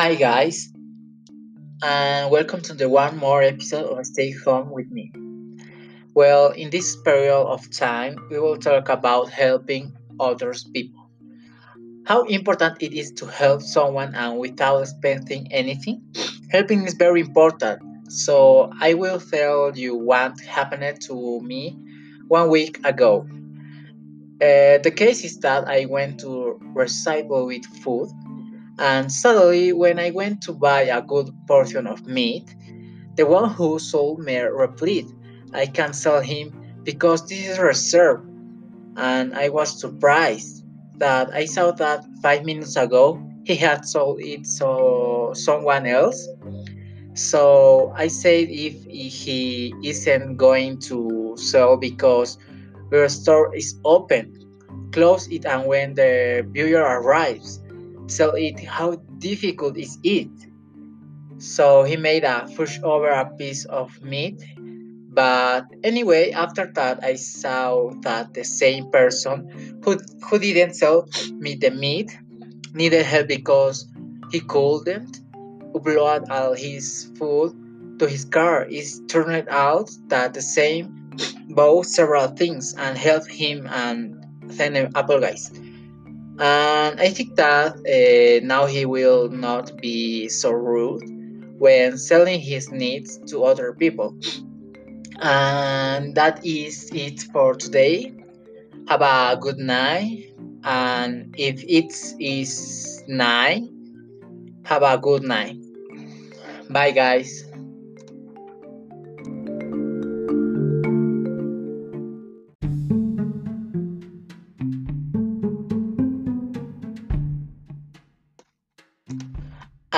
Hi guys, and welcome to the one more episode of Stay Home with me. Well, in this period of time, we will talk about helping others people. How important it is to help someone and without expecting anything. Helping is very important. So I will tell you what happened to me one week ago. Uh, the case is that I went to recycle with food, and suddenly, when I went to buy a good portion of meat, The one who sold me replied, I can't sell him because this is reserved. And I was surprised that I saw that five minutes ago he had sold it to someone else. So I said if he isn't going to sell because the store is open, close it and when the buyer arrives, sell it. How difficult is it? So he made a push over a piece of meat. But anyway, after that, I saw that the same person who, who didn't sell me the meat needed help because he couldn't upload all his food to his car. It turned out that the same bought several things and helped him and then apologized. And I think that uh, now he will not be so rude when selling his needs to other people. And that is it for today. Have a good night. And if it is night, have a good night. Bye, guys.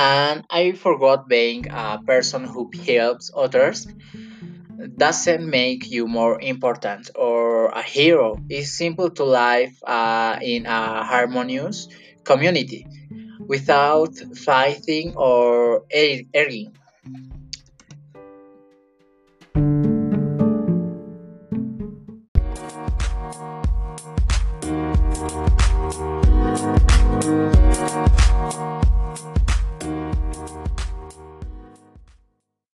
And I forgot being a person who helps others doesn't make you more important or a hero. It's simple to live uh, in a harmonious community without fighting or arguing.